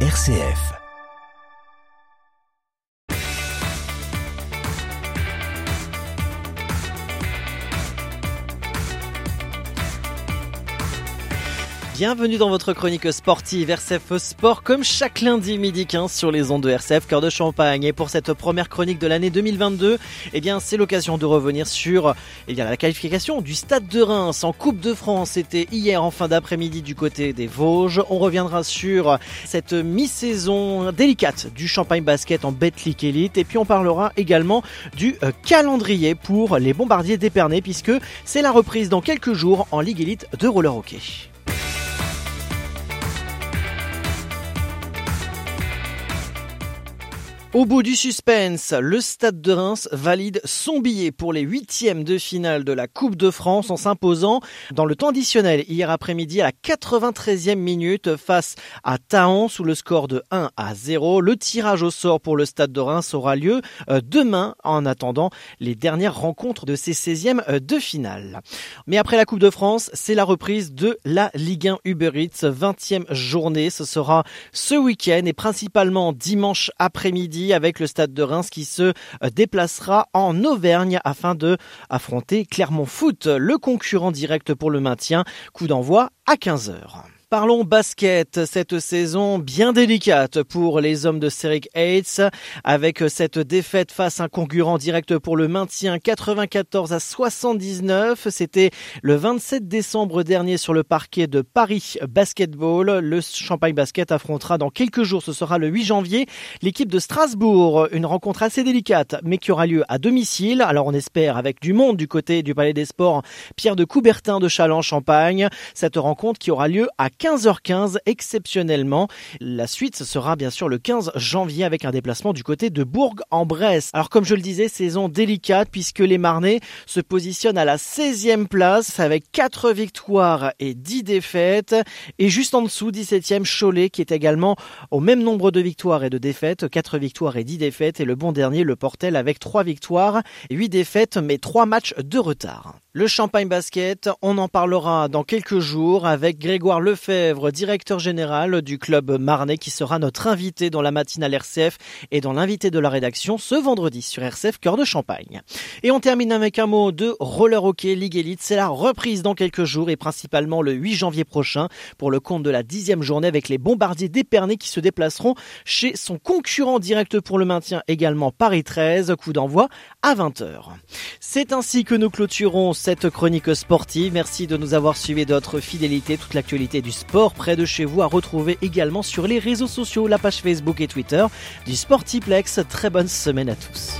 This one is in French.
RCF. Bienvenue dans votre chronique sportive RCF Sport, comme chaque lundi midi 15 sur les ondes de RCF Cœur de Champagne. Et pour cette première chronique de l'année 2022, eh bien, c'est l'occasion de revenir sur eh bien, la qualification du Stade de Reims en Coupe de France. C'était hier en fin d'après-midi du côté des Vosges. On reviendra sur cette mi-saison délicate du Champagne Basket en Betclic Elite. Et puis, on parlera également du euh, calendrier pour les bombardiers d'Épernay, puisque c'est la reprise dans quelques jours en Ligue Elite de roller hockey. Au bout du suspense, le Stade de Reims valide son billet pour les huitièmes de finale de la Coupe de France en s'imposant dans le temps additionnel hier après-midi à la 93e minute face à Taon sous le score de 1 à 0. Le tirage au sort pour le Stade de Reims aura lieu euh, demain en attendant les dernières rencontres de ces 16e euh, de finale. Mais après la Coupe de France, c'est la reprise de la Ligue 1 Uber Eats, 20e journée. Ce sera ce week-end et principalement dimanche après-midi avec le stade de Reims qui se euh, déplacera en Auvergne afin de affronter Clermont Foot, le concurrent direct pour le maintien. Coup d'envoi à 15h. Parlons basket, cette saison bien délicate pour les hommes de Ceric Hates, avec cette défaite face à un concurrent direct pour le maintien 94 à 79. C'était le 27 décembre dernier sur le parquet de Paris Basketball. Le Champagne Basket affrontera dans quelques jours, ce sera le 8 janvier, l'équipe de Strasbourg. Une rencontre assez délicate, mais qui aura lieu à domicile. Alors on espère avec du monde du côté du Palais des Sports, Pierre de Coubertin de Châlons-Champagne. Cette rencontre qui aura lieu à 15h15 exceptionnellement. La suite ce sera bien sûr le 15 janvier avec un déplacement du côté de Bourg-en-Bresse. Alors comme je le disais, saison délicate puisque les Marnais se positionnent à la 16e place avec 4 victoires et 10 défaites et juste en dessous 17e Cholet qui est également au même nombre de victoires et de défaites, 4 victoires et 10 défaites et le bon dernier le Portel avec 3 victoires et 8 défaites mais 3 matchs de retard. Le Champagne Basket, on en parlera dans quelques jours avec Grégoire Lefebvre, directeur général du club Marnais, qui sera notre invité dans la matinale RCF et dans l'invité de la rédaction ce vendredi sur RCF Cœur de Champagne. Et on termine avec un mot de roller hockey Ligue Elite. C'est la reprise dans quelques jours et principalement le 8 janvier prochain pour le compte de la dixième journée avec les bombardiers d'Épernay qui se déplaceront chez son concurrent direct pour le maintien également Paris 13. Coup d'envoi à 20h. C'est ainsi que nous clôturons cette chronique sportive. Merci de nous avoir suivis de fidélité. Toute l'actualité du sport près de chez vous à retrouver également sur les réseaux sociaux, la page Facebook et Twitter du Sportiplex. Très bonne semaine à tous.